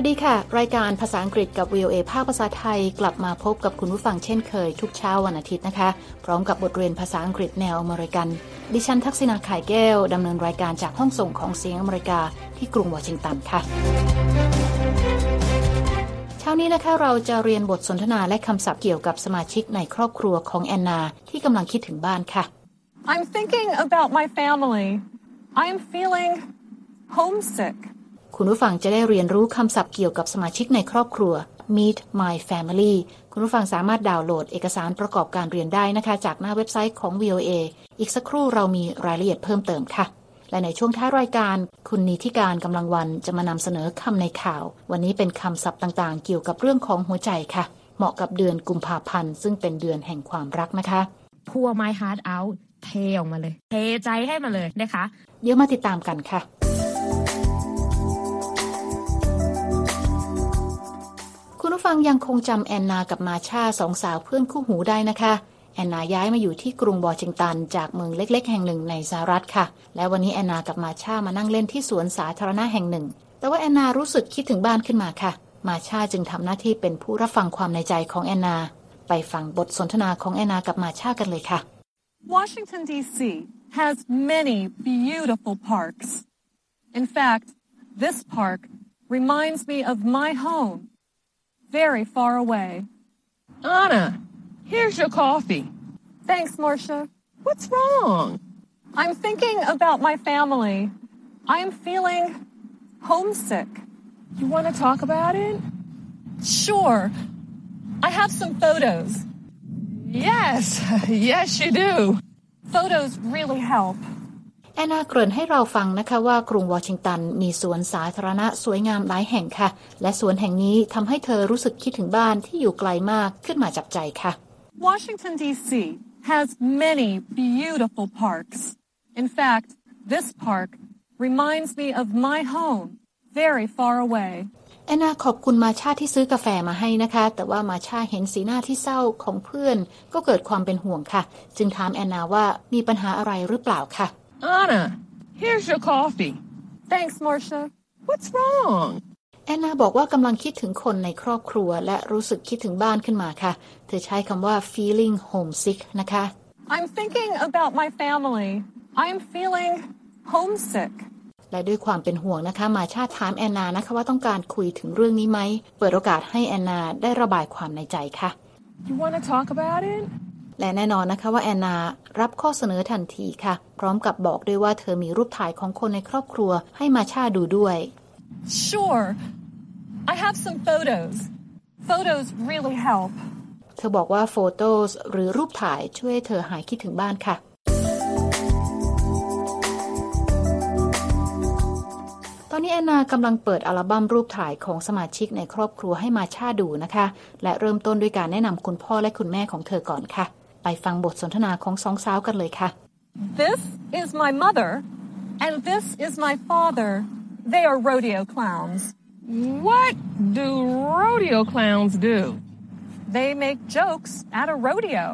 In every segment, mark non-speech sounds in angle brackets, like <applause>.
วัสดีค่ะ รายการภาษาอังกฤษกับ VOA ภาคภาษาไทย กลับมาพบกับคุณผู้ฟังเช่นเคย ทุกเช้าวันอาทิตย์นะคะ พร้อมกับบทเรียนภาษาอังกฤษแนวอเมริกัน ดิฉันทักษณาขายแก้ว ดำเนินรายการจากห้องส่งของเสียงอเมริกาที่กรุงวอชิงตันค่ะ เช้านี้นะคะเราจะเรียนบทสนทนาและคำศัพท์เกี่ยวกับสมาชิกในครอบครัวของแอนนาที่กำลังคิดถึงบ้านค่ะ I'm thinking about my family. I am feeling homesick. คุณผู้ฟังจะได้เรียนรู้คำศัพท์เกี่ยวกับสมาชิกในครอบครัว Meet My Family คุณผู้ฟังสามารถดาวน์โหลดเอกสารประกอบการเรียนได้นะคะ จากหน้าเว็บไซต์ของ VOA อีกสักครู่เรามีรายละเอียดเพิ่มเติมค่ะ และในช่วงท้ายรายการ คุณนิติการกำลังวันจะมานำเสนอคำในข่าว วันนี้เป็นคำศัพท์ต่างๆ เกี่ยวกับเรื่องของหัวใจค่ะ เหมาะกับเดือนกุมภาพันธ์ซึ่งเป็นเดือนแห่งความรักนะคะ pour my heart out เทออกมาเลย เทใจให้มาเลยนะคะ เดี๋ยวมาติดตามกันค่ะ ฟังยังคงจำแอนนากับมาชาสองสาวเพื่อนคู่หูได้นะคะ แอนนาย้ายมาอยู่ที่กรุงวอชิงตัน จากเมืองเล็ก ๆ แห่งหนึ่งในสหรัฐค่ะ และวันนี้แอนนากับมาชามานั่งเล่นที่สวนสาธารณะแห่งหนึ่ง แต่ว่าแอนนารู้สึกคิดถึงบ้านขึ้นมาค่ะ มาชาจึงทำหน้าที่เป็นผู้รับฟังความในใจของแอนนา ไปฟังบทสนทนาของแอนนากับมาชากันเลยค่ะ Washington, D.C. has many beautiful parks. In fact, this park reminds me of my home, very far away. Anna, here's your coffee. Thanks, Marcia. What's wrong? I'm thinking about my family. I am feeling homesick. You want to talk about it? Sure. I have some photos. Yes, <laughs> yes, you do. Photos really help. แอนนาเกริ่นให้เราฟังนะคะว่ากรุงวอชิงตันมีสวนสาธารณะสวยงามหลายแห่งค่ะ และสวนแห่งนี้ทำให้เธอรู้สึกคิดถึงบ้านที่อยู่ไกลมากขึ้นมาจับใจค่ะ Washington, D.C. has many beautiful parks. In fact, this park reminds me of my home, very far away. แอนนาขอบคุณมาชาที่ซื้อกาแฟมาให้นะคะ แต่ว่ามาชาเห็นสีหน้าที่เศร้าของเพื่อน ก็เกิดความเป็นห่วงค่ะ จึงถามแอนนาว่ามีปัญหาอะไรหรือเปล่าค่ะ Anna, here's your coffee. Thanks, Marcia. What's wrong? แอนนาบอกว่ากำลังคิดถึงคนในครอบครัว และรู้สึกคิดถึงบ้านขึ้นมาค่ะ เธอใช้คำว่า feeling homesick นะคะ I'm thinking about my family. I am feeling homesick. และด้วยความเป็นห่วงนะคะ มาชาถามแอนนานะคะว่าต้องการคุยถึงเรื่องนี้ไหม เปิดโอกาสให้แอนนาได้ระบายความในใจค่ะ You want to talk about it? และแน่นอนนะคะว่าแอนนารับข้อเสนอทันทีค่ะ พร้อมกับบอกด้วยว่าเธอมีรูปถ่ายของคนในครอบครัวให้มาชาดูด้วย Sure. I have some photos. Photos really help. เธอบอกว่าโฟโต้หรือรูปถ่ายช่วยให้เธอหายคิดถึงบ้านค่ะตอนนี้แอนนากำลังเปิดอัลบั้มรูปถ่ายของสมาชิกในครอบครัวให้มาชาดูนะคะ และเริ่มต้นด้วยการแนะนำคุณพ่อและคุณแม่ของเธอก่อนค่ะ ไปฟังบทสนทนาของสองสาวกันเลยค่ะ This is my mother, and this is my father. They are rodeo clowns. What do rodeo clowns do? They make jokes at a rodeo.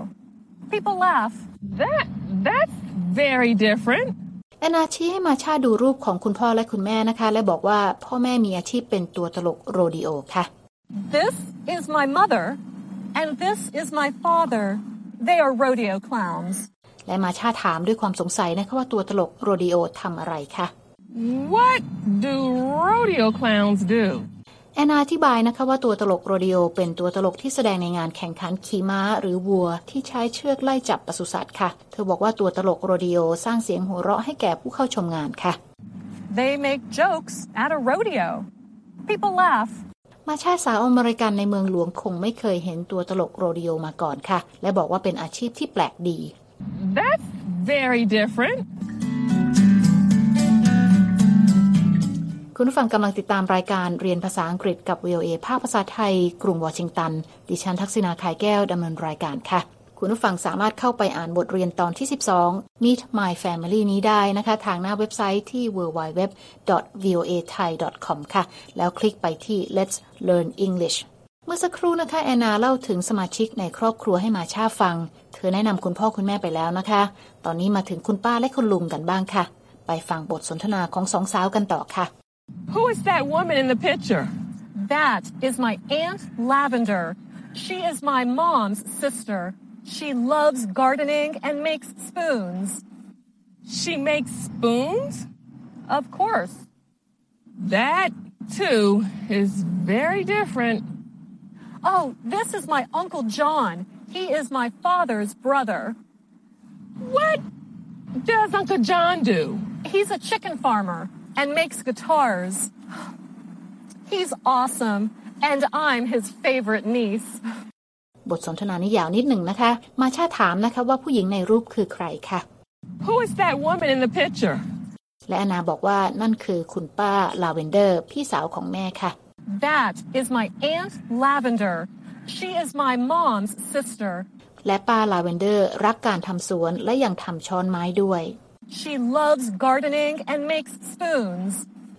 People laugh. That that's very different. แอนนาชี้ให้มาชาดูรูปของคุณพ่อและคุณแม่นะคะ และบอกว่าพ่อแม่มีอาชีพเป็นตัวตลกโรดิโอค่ะ This is my mother, and this is my father. They are rodeo clowns. และมาชาถามด้วยความสงสัยนะคะว่าตัวตลกโรดิโอทำอะไรคะ What do rodeo clowns do? แอนนาอธิบายนะคะว่าตัวตลกโรดิโอเป็นตัวตลกที่แสดงในงานแข่งขันขี่ม้าหรือวัว ที่ใช้เชือกไล่จับปศุสัตว์ค่ะ เธอบอกว่าตัวตลกโรดิโอสร้างเสียงหัวเราะให้แก่ผู้เข้าชมงานค่ะ They make jokes at a rodeo. People laugh. มาชาสาวอเมริกันในเมืองหลวงคงไม่เคยเห็นตัวตลกโรดิโอมาก่อนค่ะ และบอกว่าเป็นอาชีพที่แปลกดี That's very different. คุณผู้ฟังกำลังติดตามรายการเรียนภาษาอังกฤษกับ VOA ภาคภาษาไทย กรุงวอชิงตัน ดิฉันทักษณาขายแก้วดำเนินรายการค่ะ คุณผู้ฟังสามารถเข้าไปอ่านบทเรียนตอนที่ 12 Meet My Family นี้ได้นะคะ ทางหน้าเว็บไซต์ที่ www.voathai.com ค่ะ แล้วคลิกไปที่ Let's Learn English เมื่อสักครู่นะคะ แอนนาเล่าถึงสมาชิกในครอบครัวให้มาชาฟัง เธอแนะนำคุณพ่อคุณแม่ไปแล้วนะคะ ตอนนี้มาถึงคุณป้าและคุณลุงกันบ้างค่ะ ไปฟังบทสนทนาของสองสาวกันต่อค่ะ Who is that woman in the picture? That is my Aunt Lavender. She is my mom's sister. She loves gardening and makes spoons. She makes spoons? Of course. That, too, is very different. Oh, this is my Uncle John. He is my father's brother. What does Uncle John do? He's a chicken farmer and makes guitars. He's awesome, and I'm his favorite niece. บทสนทนานี้ยาวนิดหนึ่งนะคะ มาชาถามนะคะว่าผู้หญิงในรูปคือใครคะ Who is that woman in the picture? และแอนนาบอกว่านั่นคือคุณป้าลาเวนเดอร์ พี่สาวของแม่ค่ะ That is my Aunt Lavender. She is my mom's sister. และป้าลาเวนเดอร์รักการทำสวนและยังทำช้อนไม้ด้วย She loves gardening and makes spoons.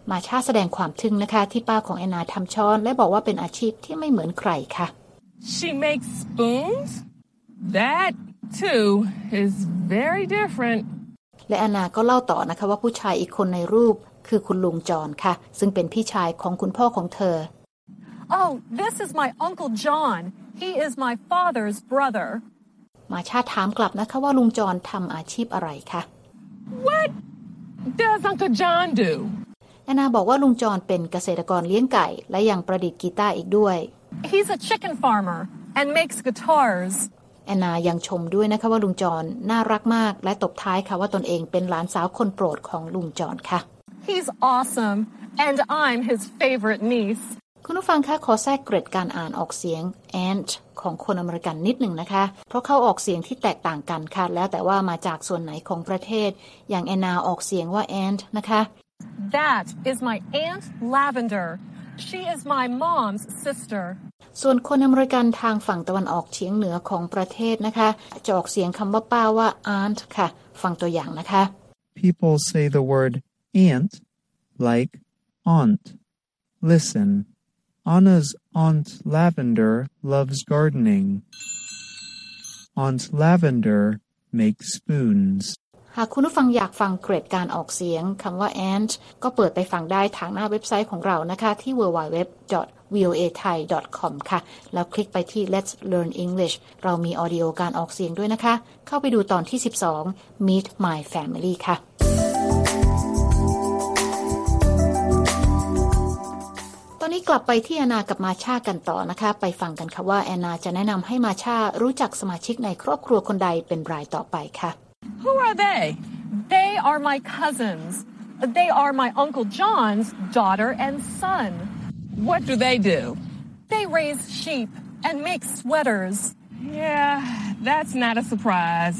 มาชาแสดงความทึ่งนะคะ ที่ป้าของแอนนาทำช้อน และบอกว่าเป็นอาชีพที่ไม่เหมือนใครค่ะ She makes spoons? That, too, is very different. และแอนนาก็เล่าต่อนะคะว่าผู้ชายอีกคนในรูปคือคุณลุงจอนค่ะ ซึ่งเป็นพี่ชายของคุณพ่อของเธอ Oh, this is my Uncle John. He is my father's brother. มาชาถามกลับนะคะว่าลุงจอนทำอาชีพอะไรคะ What does Uncle John do? แอนนาบอกว่าลุงจอนเป็นเกษตรกรเลี้ยงไก่ และยังประดิษฐ์กีตาร์อีกด้วย He's a chicken farmer and makes guitars. แอนนายังชมด้วยนะคะว่าลุงจอนน่ารักมากและตบท้ายค่ะว่าตนเองเป็นหลานสาวคนโปรดของลุงจอนค่ะ He's awesome, and I'm his favorite niece. คุณผู้ฟังคะขอแทรกเกร็ดการอ่านออกเสียง ant ของคนอเมริกันนิดหนึ่งนะคะ เพราะเขาออกเสียงที่แตกต่างกันค่ะ แล้วแต่ว่ามาจากส่วนไหนของประเทศ อย่างแอนนาออกเสียงว่า ant นะคะ That is my Aunt Lavender. She is my mom's sister. ส่วนคนอเมริกันทางฝั่งตะวันออกเฉียงเหนือของประเทศนะคะ จะออกเสียงคำว่าป้าว่า aunt ค่ะ ฟังตัวอย่างนะคะ People say the word aunt like aunt. Listen. Anna's Aunt Lavender loves gardening. Aunt Lavender makes spoons. หากคุณผู้ฟังอยากฟังเกรดการออกเสียงคำว่า ant ก็เปิดไปฟังได้ทางหน้าเว็บไซต์ของเรานะคะ ที่ www.voathai.com ค่ะ แล้วคลิกไปที่ Let's Learn English เรามีออดิโอการออกเสียงด้วยนะคะ เข้าไปดูตอนที่ 12 Meet My Family ค่ะ ตอนนี้กลับไปที่แอนนากับมาชากันต่อนะคะ ไปฟังกันค่ะว่าแอนนาจะแนะนำให้มาชารู้จักสมาชิกในครอบครัวคนใดเป็นรายต่อไปค่ะ Who are they? They are my cousins. They are my Uncle John's daughter and son. What do they do? They raise sheep and make sweaters. Yeah, that's not a surprise.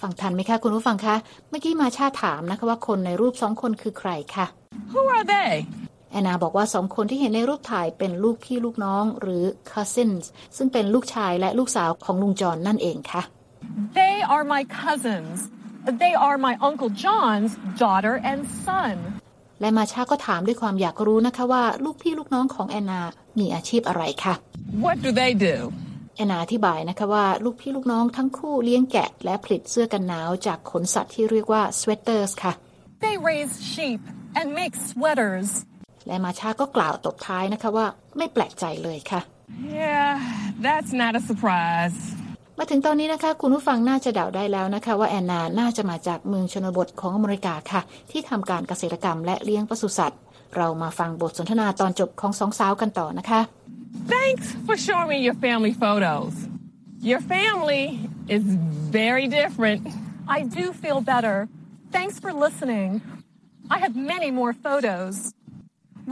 ฟังทันไหมคะคุณผู้ฟังคะ เมื่อกี้มาชาถามนะคะว่าคนในรูปสองคนคือใครคะ Who are they? แอนนาบอกว่าสองคนที่เห็นในรูปถ่ายเป็นลูกพี่ลูกน้องหรือ cousins ซึ่งเป็นลูกชายและลูกสาวของลุงจอนนั่นเองค่ะ They are my cousins. They are my Uncle John's daughter and son. และมาชาก็ถามด้วยความอยากรู้นะคะว่าลูกพี่ลูกน้องของแอนนามีอาชีพอะไรคะ What do they do? แอนนาอธิบายนะคะว่าลูกพี่ลูกน้องทั้งคู่เลี้ยงแกะ และผลิตเสื้อกันหนาวจากขนสัตว์ที่เรียกว่า sweaters ค่ะ They raise sheep and make sweaters. และมาชาก็กล่าวตบท้ายนะคะว่าไม่แปลกใจเลยค่ะ Yeah, that's not a surprise. มาถึงตอนนี้นะคะ คุณผู้ฟังน่าจะเดาได้แล้วนะคะ ว่าแอนนา น่าจะมาจากเมืองชนบทของอเมริกาค่ะ ที่ทำการเกษตรกรรมและเลี้ยงปศุสัตว์ เรามาฟังบทสนทนาตอนจบของสองสาวกันต่อนะคะ Thanks for showing me your family photos. Your family is very different. I do feel better. Thanks for listening. I have many more photos.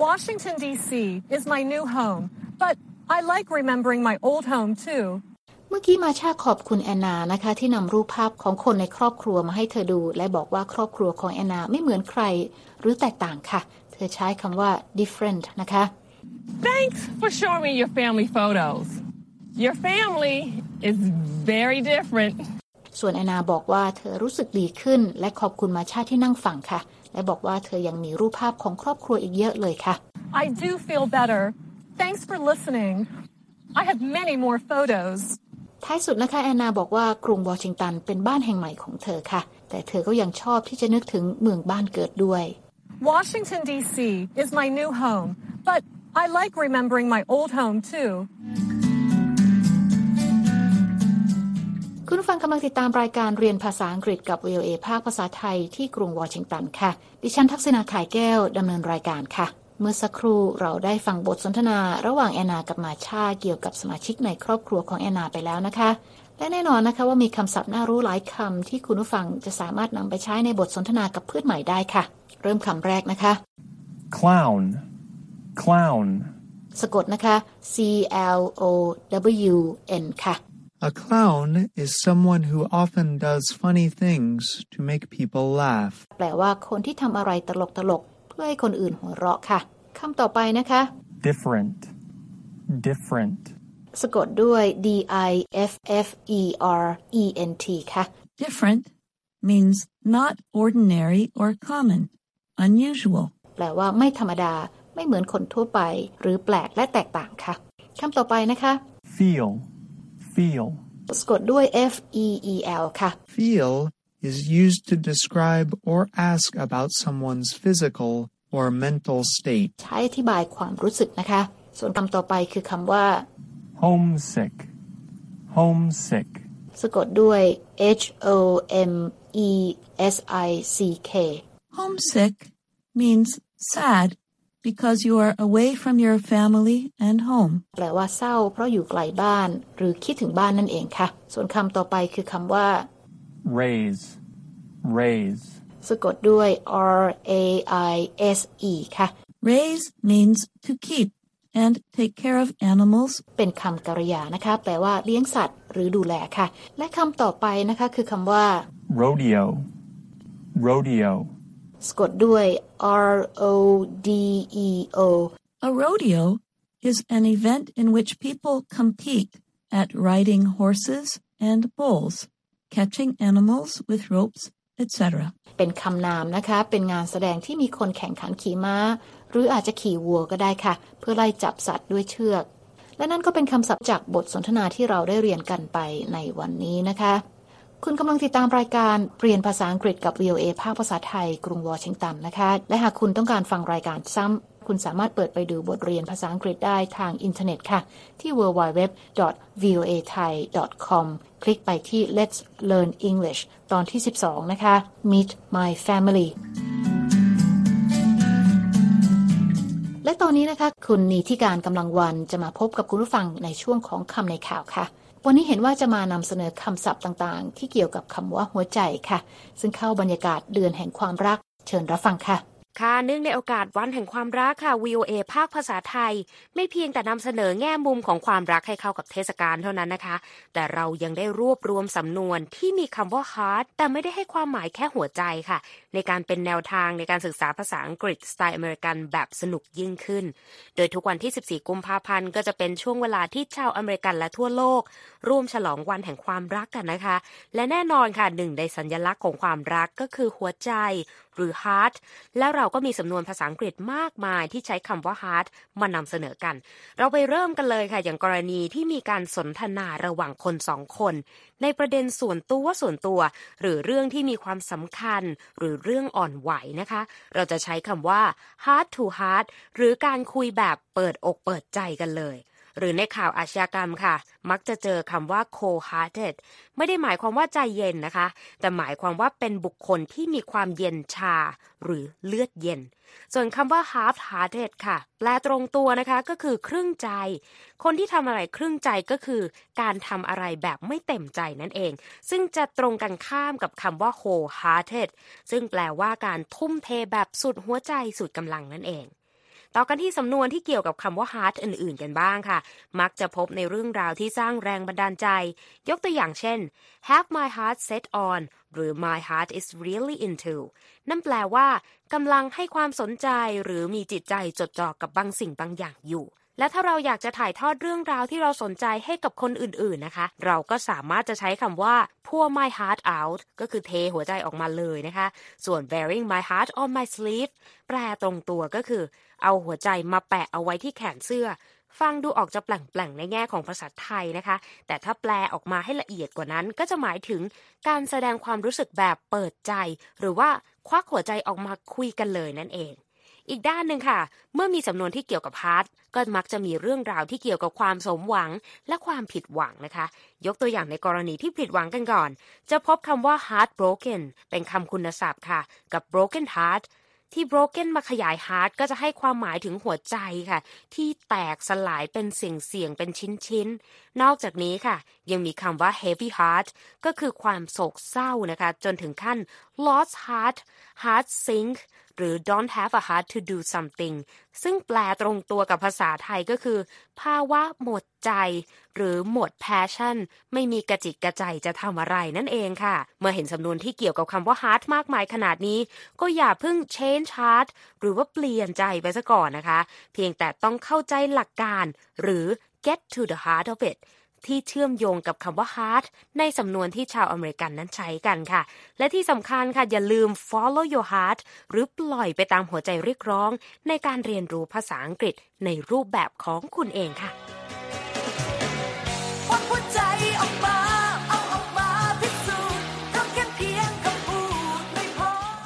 Washington, D.C. is my new home, but I like remembering my old home too. เมื่อกี้มาชาขอบคุณแอนนานะคะ ที่นำรูปภาพของคนในครอบครัวมาให้เธอดู และบอกว่าครอบครัวของแอนนาไม่เหมือนใคร หรือแตกต่างค่ะ เธอใช้คำว่า different นะคะ Thanks for showing me your family photos. Your family is very different. ส่วนแอนนาบอกว่าเธอรู้สึกดีขึ้น และขอบคุณมาชาที่นั่งฟังค่ะ และบอกว่าเธอยังมีรูปภาพของครอบครัวอีกเยอะเลยค่ะ I do feel better. Thanks for listening. I have many more photos. ท้ายสุดนะคะแอนนาบอกว่ากรุงวอชิงตันเป็นบ้านแห่งใหม่ของเธอค่ะ แต่เธอก็ยังชอบที่จะนึกถึงเมืองบ้านเกิดด้วย Washington, D.C. is my new home, but I like remembering my old home too. คุณผู้ฟังกำลังติดตามรายการเรียนภาษาอังกฤษกับ VOA ภาคภาษาไทยที่กรุงวอชิงตันค่ะ ดิฉันทักษณาขายแก้วดำเนินรายการค่ะ เมื่อสักครู่เราได้ฟังบทสนทนาระหว่างแอนนากับมาชาเกี่ยวกับสมาชิกในครอบครัวของแอนนาไปแล้วนะคะ และแน่นอนนะคะว่ามีคำศัพท์น่ารู้หลายคำที่คุณผู้ฟังจะสามารถนำไปใช้ในบทสนทนากับเพื่อนใหม่ได้ค่ะ เริ่มคำแรกนะคะ clown, clown, สะกดนะคะ C L O W N ค่ะ A clown is someone who often does funny things to make people laugh. แปลว่าคนที่ทำอะไรตลกตลกๆเพื่อให้คนอื่นหัวเราะค่ะคำต่อไปนะคะ different, different, สะกดด้วย D I F F E R E N T ค่ะ Different means not ordinary or common, unusual. แปลว่าไม่ธรรมดา ไม่เหมือนคนทั่วไป หรือแปลกและแตกต่างค่ะคำต่อไปนะคะ feel, feel, สะกดด้วย F E E L ค่ะ Feel is used to describe or ask about someone's physical or mental state. ใช้อธิบายความรู้สึกนะคะ ส่วนคำต่อไปคือคำว่า homesick, homesick, สะกดด้วย H O M E S I C K Homesick means sad because you are away from your family and home. แปลว่าเศร้าเพราะอยู่ไกลบ้าน หรือคิดถึงบ้านนั่นเองค่ะ ส่วนคำต่อไปคือคำว่า raise, raise, สะกดด้วย R A I S E ค่ะ Raise means to keep and take care of animals เป็นคำกริยานะคะ แปลว่าเลี้ยงสัตว์หรือดูแลค่ะ และคำต่อไปนะคะคือคำว่า rodeo, rodeo, สะกดด้วย R O D E O A rodeo is an event in which people compete at riding horses and bulls, Catching animals with ropes, etc. เป็นคำนามนะคะ เป็นงานแสดงที่มีคนแข่งขันขี่ม้า หรืออาจจะขี่วัวก็ได้ค่ะ เพื่อไล่จับสัตว์ด้วยเชือก และนั่นก็เป็นคำศัพท์จากบทสนทนาที่เราได้เรียนกันไปในวันนี้นะคะ คุณกำลังติดตามรายการเรียนภาษาอังกฤษกับ VOA ภาคภาษาไทย กรุงวอชิงตันนะคะ และหากคุณต้องการฟังรายการซ้ำ คุณสามารถเปิดไปดูบทเรียนภาษาอังกฤษได้ทางอินเทอร์เน็ตค่ะ ที่ www.voathai.com คลิกไปที่ Let's Learn English ตอนที่ 12 นะคะ Meet My Family และตอนนี้นะคะ คุณนีที่การกำลังวันจะมาพบกับคุณผู้ฟังในช่วงของคำในข่าวค่ะวันนี้เห็นว่าจะมานำเสนอคำศัพท์ต่างๆ ที่เกี่ยวกับคำว่าหัวใจค่ะ ซึ่งเข้าบรรยากาศเดือนแห่งความรัก เชิญรับฟังค่ะ ค่ะเนื่องในโอกาสวันแห่งความรักค่ะ VOA ภาคภาษาไทย ไม่เพียงแต่นำเสนอแง่มุมของความรักให้เข้ากับเทศกาลเท่านั้นนะคะ แต่เรายังได้รวบรวมสำนวนที่มีคำว่า heart แต่ไม่ได้ให้ความหมายแค่หัวใจค่ะ ในการเป็นแนวทางในการศึกษาภาษาอังกฤษสไตล์อเมริกันแบบสนุกยิ่งขึ้น โดยทุกวันที่ 14 กุมภาพันธ์ก็จะเป็นช่วงเวลาที่ชาวอเมริกันและทั่วโลก ร่วมฉลองวันแห่งความรักกันนะคะ และแน่นอนค่ะหนึ่งในสัญลักษณ์ของความรักก็คือหัวใจ หรือ heart แล้วเราก็มีสำนวนภาษาอังกฤษมากมายที่ใช้คำว่า heart มานำเสนอกัน เราไปเริ่มกันเลยค่ะ อย่างกรณีที่มีการสนทนาระหว่างคนสองคน ในประเด็นส่วนตัวส่วนตัว หรือเรื่องที่มีความสำคัญ หรือเรื่องอ่อนไหวนะคะ เราจะใช้คำว่า heart to heart หรือการคุยแบบเปิดอกเปิดใจกันเลย หรือในข่าวอาชญากรรมค่ะ มักจะเจอคำว่า cold-hearted ไม่ได้หมายความว่าใจเย็นนะคะ แต่หมายความว่าเป็นบุคคลที่มีความเย็นชา หรือเลือดเย็น ส่วนคำว่า half-hearted ค่ะ แปลตรงตัวนะคะก็คือครึ่งใจ คนที่ทำอะไรครึ่งใจก็คือ การทำอะไรแบบไม่เต็มใจนั่นเอง ซึ่งจะตรงกันข้ามกับคำว่า whole-hearted ซึ่งแปลว่าการทุ่มเทแบบสุดหัวใจสุดกำลังนั่นเอง ต่อกันที่สำนวนที่เกี่ยวกับคำว่า heart อื่น ๆ กันบ้างค่ะ มักจะพบในเรื่องราวที่สร้างแรงบันดาลใจ ยกตัวอย่างเช่น have my heart set on หรือ my heart is really into นั่นแปลว่ากำลังให้ความสนใจหรือมีจิตใจจดจ่อกับบางสิ่งบางอย่างอยู่และถ้าเราอยากจะถ่ายทอดเรื่องราวที่เราสนใจให้กับคนอื่นๆนะคะ เราก็สามารถจะใช้คำว่า pour my heart out ก็คือเทหัวใจออกมาเลยนะคะ ส่วน wearing my heart on my sleeve แปลตรงตัวก็คือ เอาหัวใจมาแปะเอาไว้ที่แขนเสื้อ ฟังดูออกจะแปลงๆในแง่ของภาษาไทยนะคะ แต่ถ้าแปลออกมาให้ละเอียดกว่านั้น ก็จะหมายถึงการแสดงความรู้สึกแบบเปิดใจ หรือว่าควักหัวใจออกมาคุยกันเลยนั่นเองอีกด้านหนึ่งค่ะ เมื่อมีสำนวนที่เกี่ยวกับ heart ก็มักจะมีเรื่องราวที่เกี่ยวกับความสมหวังและความผิดหวังนะคะ ยกตัวอย่างในกรณีที่ผิดหวังกันก่อน จะพบคำว่า heartbroken เป็นคำคุณศัพท์ค่ะ กับ broken heart ที่ broken มาขยาย heart ก็จะให้ความหมายถึงหัวใจค่ะ ที่แตกสลายเป็นเสียงๆเป็นชิ้นๆนอกจากนี้ค่ะ ยังมีคำว่า heavy heart ก็คือความโศกเศร้านะคะ จนถึงขั้น lost heart heart sink หรือ don't have a heart to do something ซึ่งแปลตรงตัวกับภาษาไทยก็คือ ภาวะหมดใจ หรือหมด passion ไม่มีกระจิตกระใจจะทำอะไรนั่นเองค่ะ เมื่อเห็นสำนวนที่เกี่ยวกับคำว่า heart มากมายขนาดนี้ ก็อย่าเพิ่ง change heart หรือว่าเปลี่ยนใจไปซะก่อนนะคะ เพียงแต่ต้องเข้าใจหลักการ หรือ get to the heart of it ที่เชื่อมโยงกับคำว่า heart ในสำนวนที่ชาวอเมริกันนั้นใช้กันค่ะ และที่สำคัญค่ะ อย่าลืม follow your heart หรือปล่อยไปตามหัวใจเรียกร้อง ในการเรียนรู้ภาษาอังกฤษในรูปแบบของคุณเองค่ะ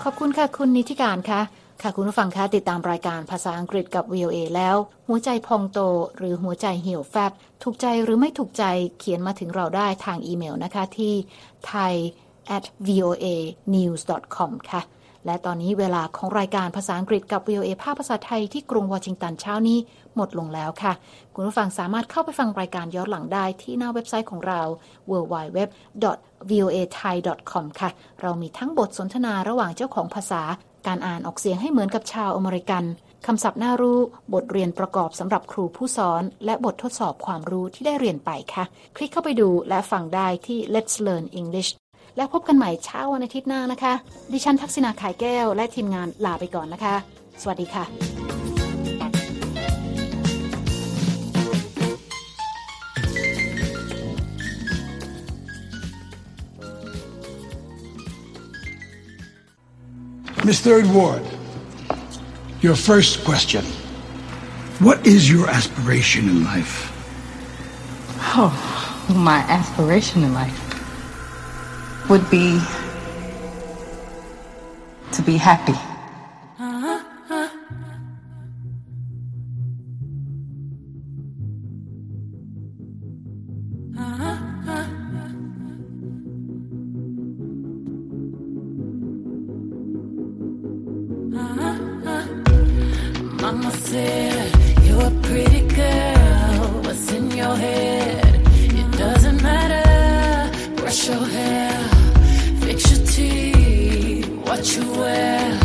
ขอบคุณค่ะ คุณนิติการค่ะ ค่ะคุณผู้ฟังคะติดตามรายการภาษาอังกฤษกับ VOA แล้ว หัวใจพองโต หรือหัวใจเหี่ยวแฟบ ถูกใจหรือไม่ถูกใจเขียนมาถึงเราได้ทางอีเมลนะคะที่ thai at voa news com ค่ะ และตอนนี้เวลาของรายการภาษาอังกฤษกับ VOA ภาคภาษาไทยที่กรุงวอชิงตันเช้านี้หมดลงแล้วค่ะ คุณผู้ฟังสามารถเข้าไปฟังรายการย้อนหลังได้ที่หน้าเว็บไซต์ของเรา www voa thai com ค่ะ เรามีทั้งบทสนทนาระหว่างเจ้าของภาษา การอ่านออกเสียงให้เหมือนกับชาวอเมริกันคำศัพท์น่ารู้ บทเรียนประกอบสำหรับครูผู้สอน และบททดสอบความรู้ที่ได้เรียนไปค่ะ คลิกเข้าไปดูและฟังได้ที่ Let's Learn English แล้วพบกันใหม่เช้าวันอาทิตย์หน้านะคะ ดิฉันทักษณาขายแก้วและทีมงานลาไปก่อนนะคะ สวัสดีค่ะ Miss Third Ward, your first question. What is your aspiration in life? Oh, my aspiration in life would be to be happy. Mama said, You're a pretty girl. What's in your head? It doesn't matter. Brush your hair, fix your teeth. What you wear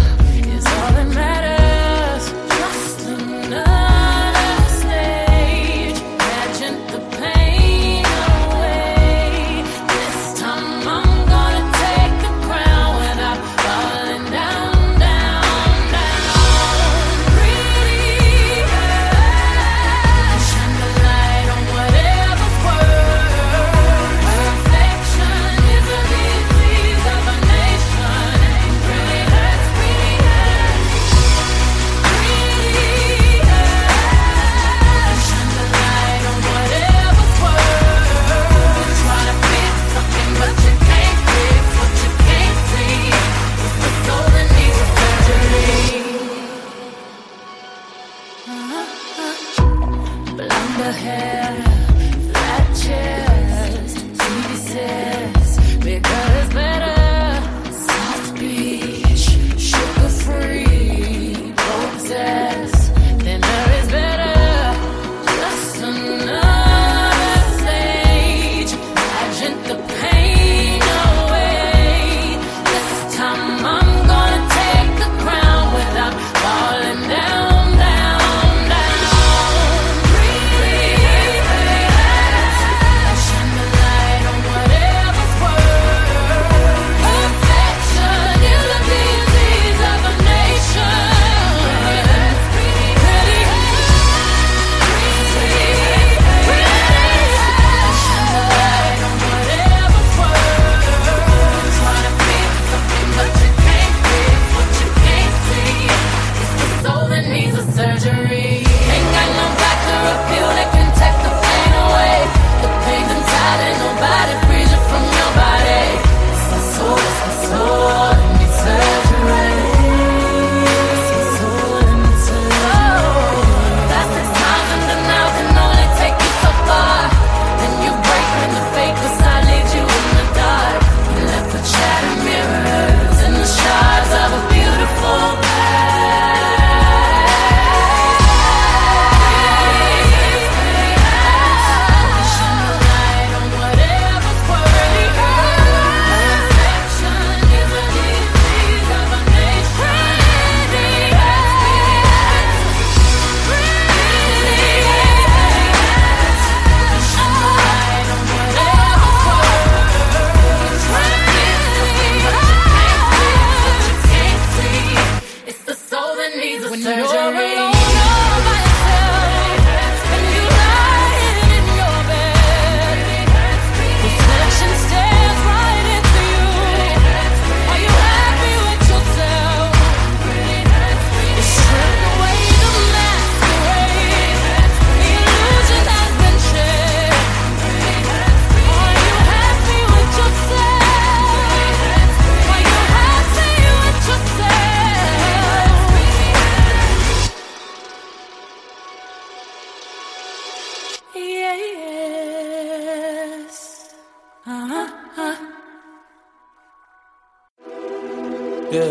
Yeah.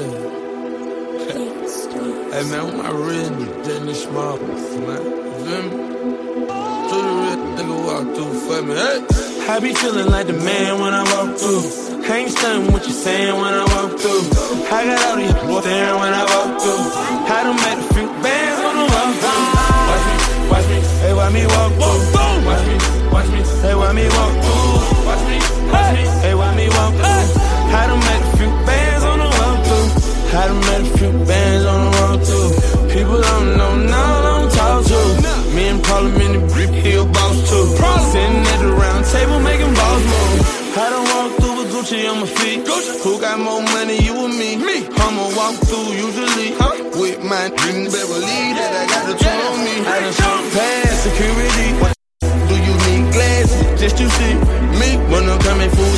hey man, with my real nigga, this small man. You feel me? To the real nigga walk through for me. Hey. I be feeling like the man when I walk through. Can't stand what you saying when I walk through. I got all these boys staring when I walk through. I done met a few bands on the walk through. Watch me, watch me, hey, watch me walk through. Watch me, watch me, hey, watch me walk through. Watch me, watch me, hey, watch me walk through. I done met a few bands on the walk through. I done met a few bands on the walk through. People don't know now, don't talk to. Me and Parliament and Brick Hill boss too. Sitting at the round table making balls move. I done walk through with Gucci on my feet. Who got more money, you or me? Me. I'ma walk through usually with my in Beverly that I got the tool on me. I done shot past security. Do you need glasses just to see me? When I'm coming full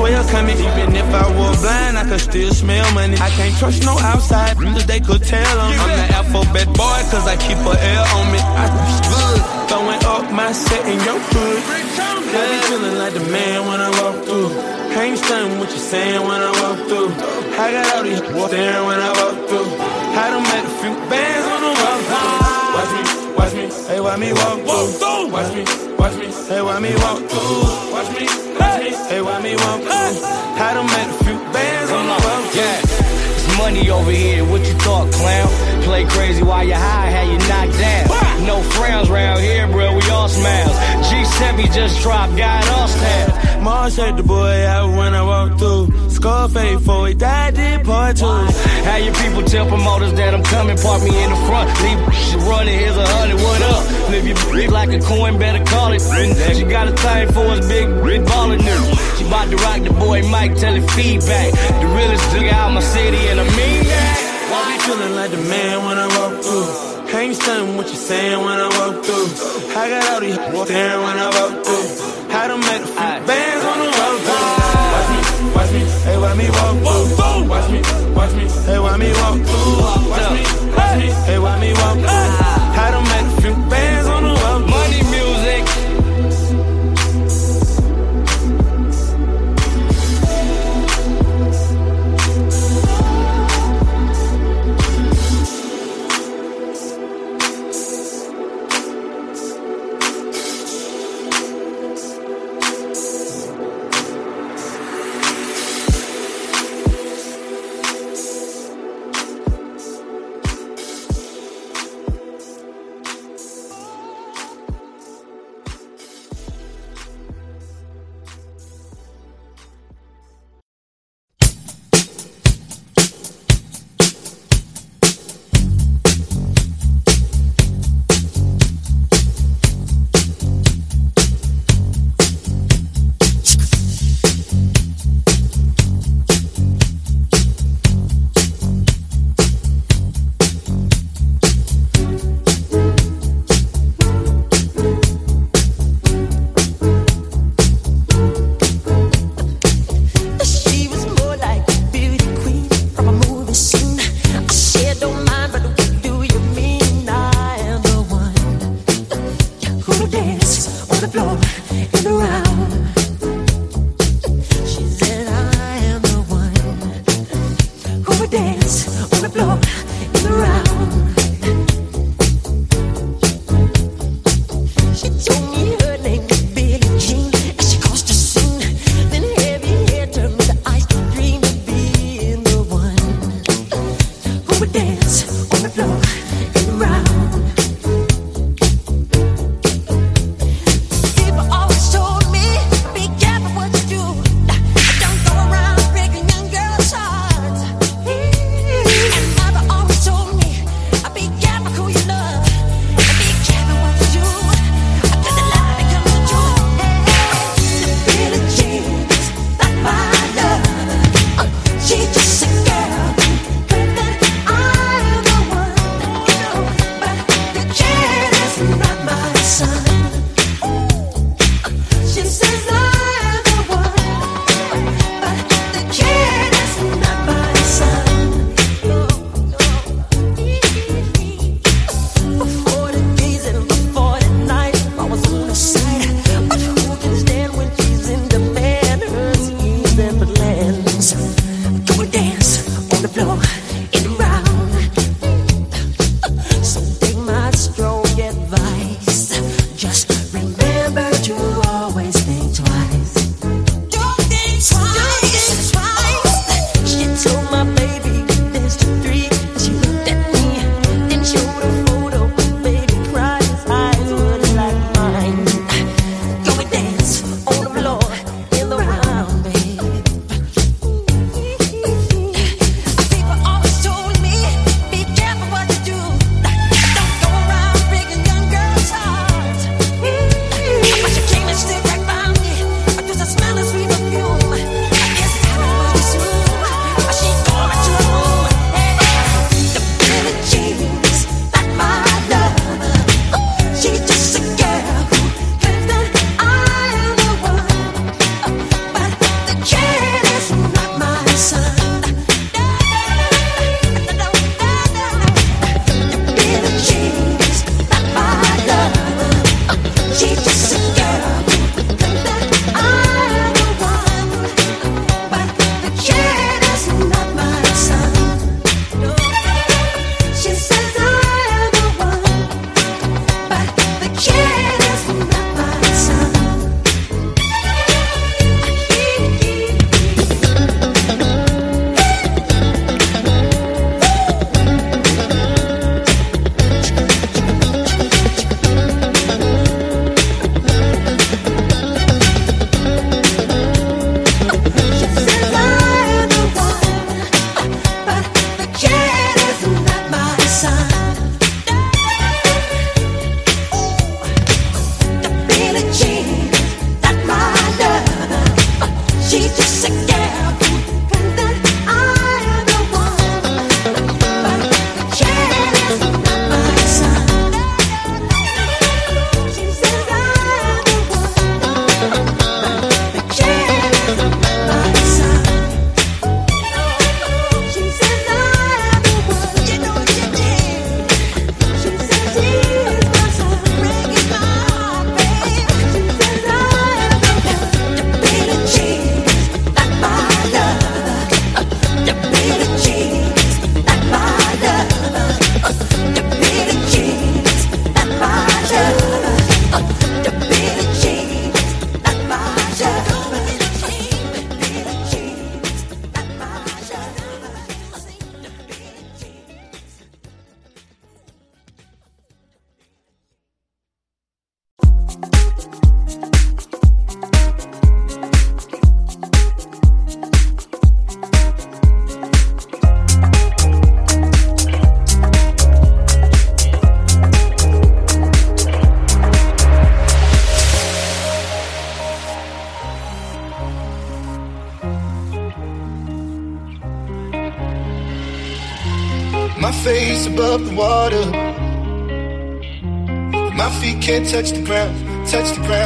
12 coming. Even if I were blind, I could still smell money. I can't trust no outside, cause they could tell on I'm the alphabet boy, cause I keep a L on me. I good, throwing up my set in your hood. I be feeling like the man when I walk through. Can't stand what you're saying when I walk through. I got all these staring when I walk through. I done met a few bands on the walk through. Watch me, watch me, hey, watch me walk through. Watch me, watch me, hey, watch me walk through. Watch me, hey, why me walk through. I done met a few bands on the through. Yeah, it's money over here. What you thought, clown? Play crazy while you high, how you knocked down. No frowns round here, bro. We all smiles. G7 just dropped, got all staff. Mom said the boy out when I walk through. Scarface for he died, did part two. How your people tell promoters that I'm coming, park me in the front. Leave running, here's a hundred, what up? Live your bitch like a coin, better call it. She got a thing for us, big, big ballin' new. She bout to rock the boy Mike, tell it feedback. The realest nigga out my city, and I mean that. I be feeling like the man when I walk through. Can't stand what you saying when I walk through. I got all these staring when I walk through. I done met a bands on the through. Watch me, watch me, hey, watch me walk through. Watch me, watch me, hey, watch me walk through. Watch me, watch me, hey, watch me walk through gotta make a few bands on the. Money music. On touch the ground, touch the ground.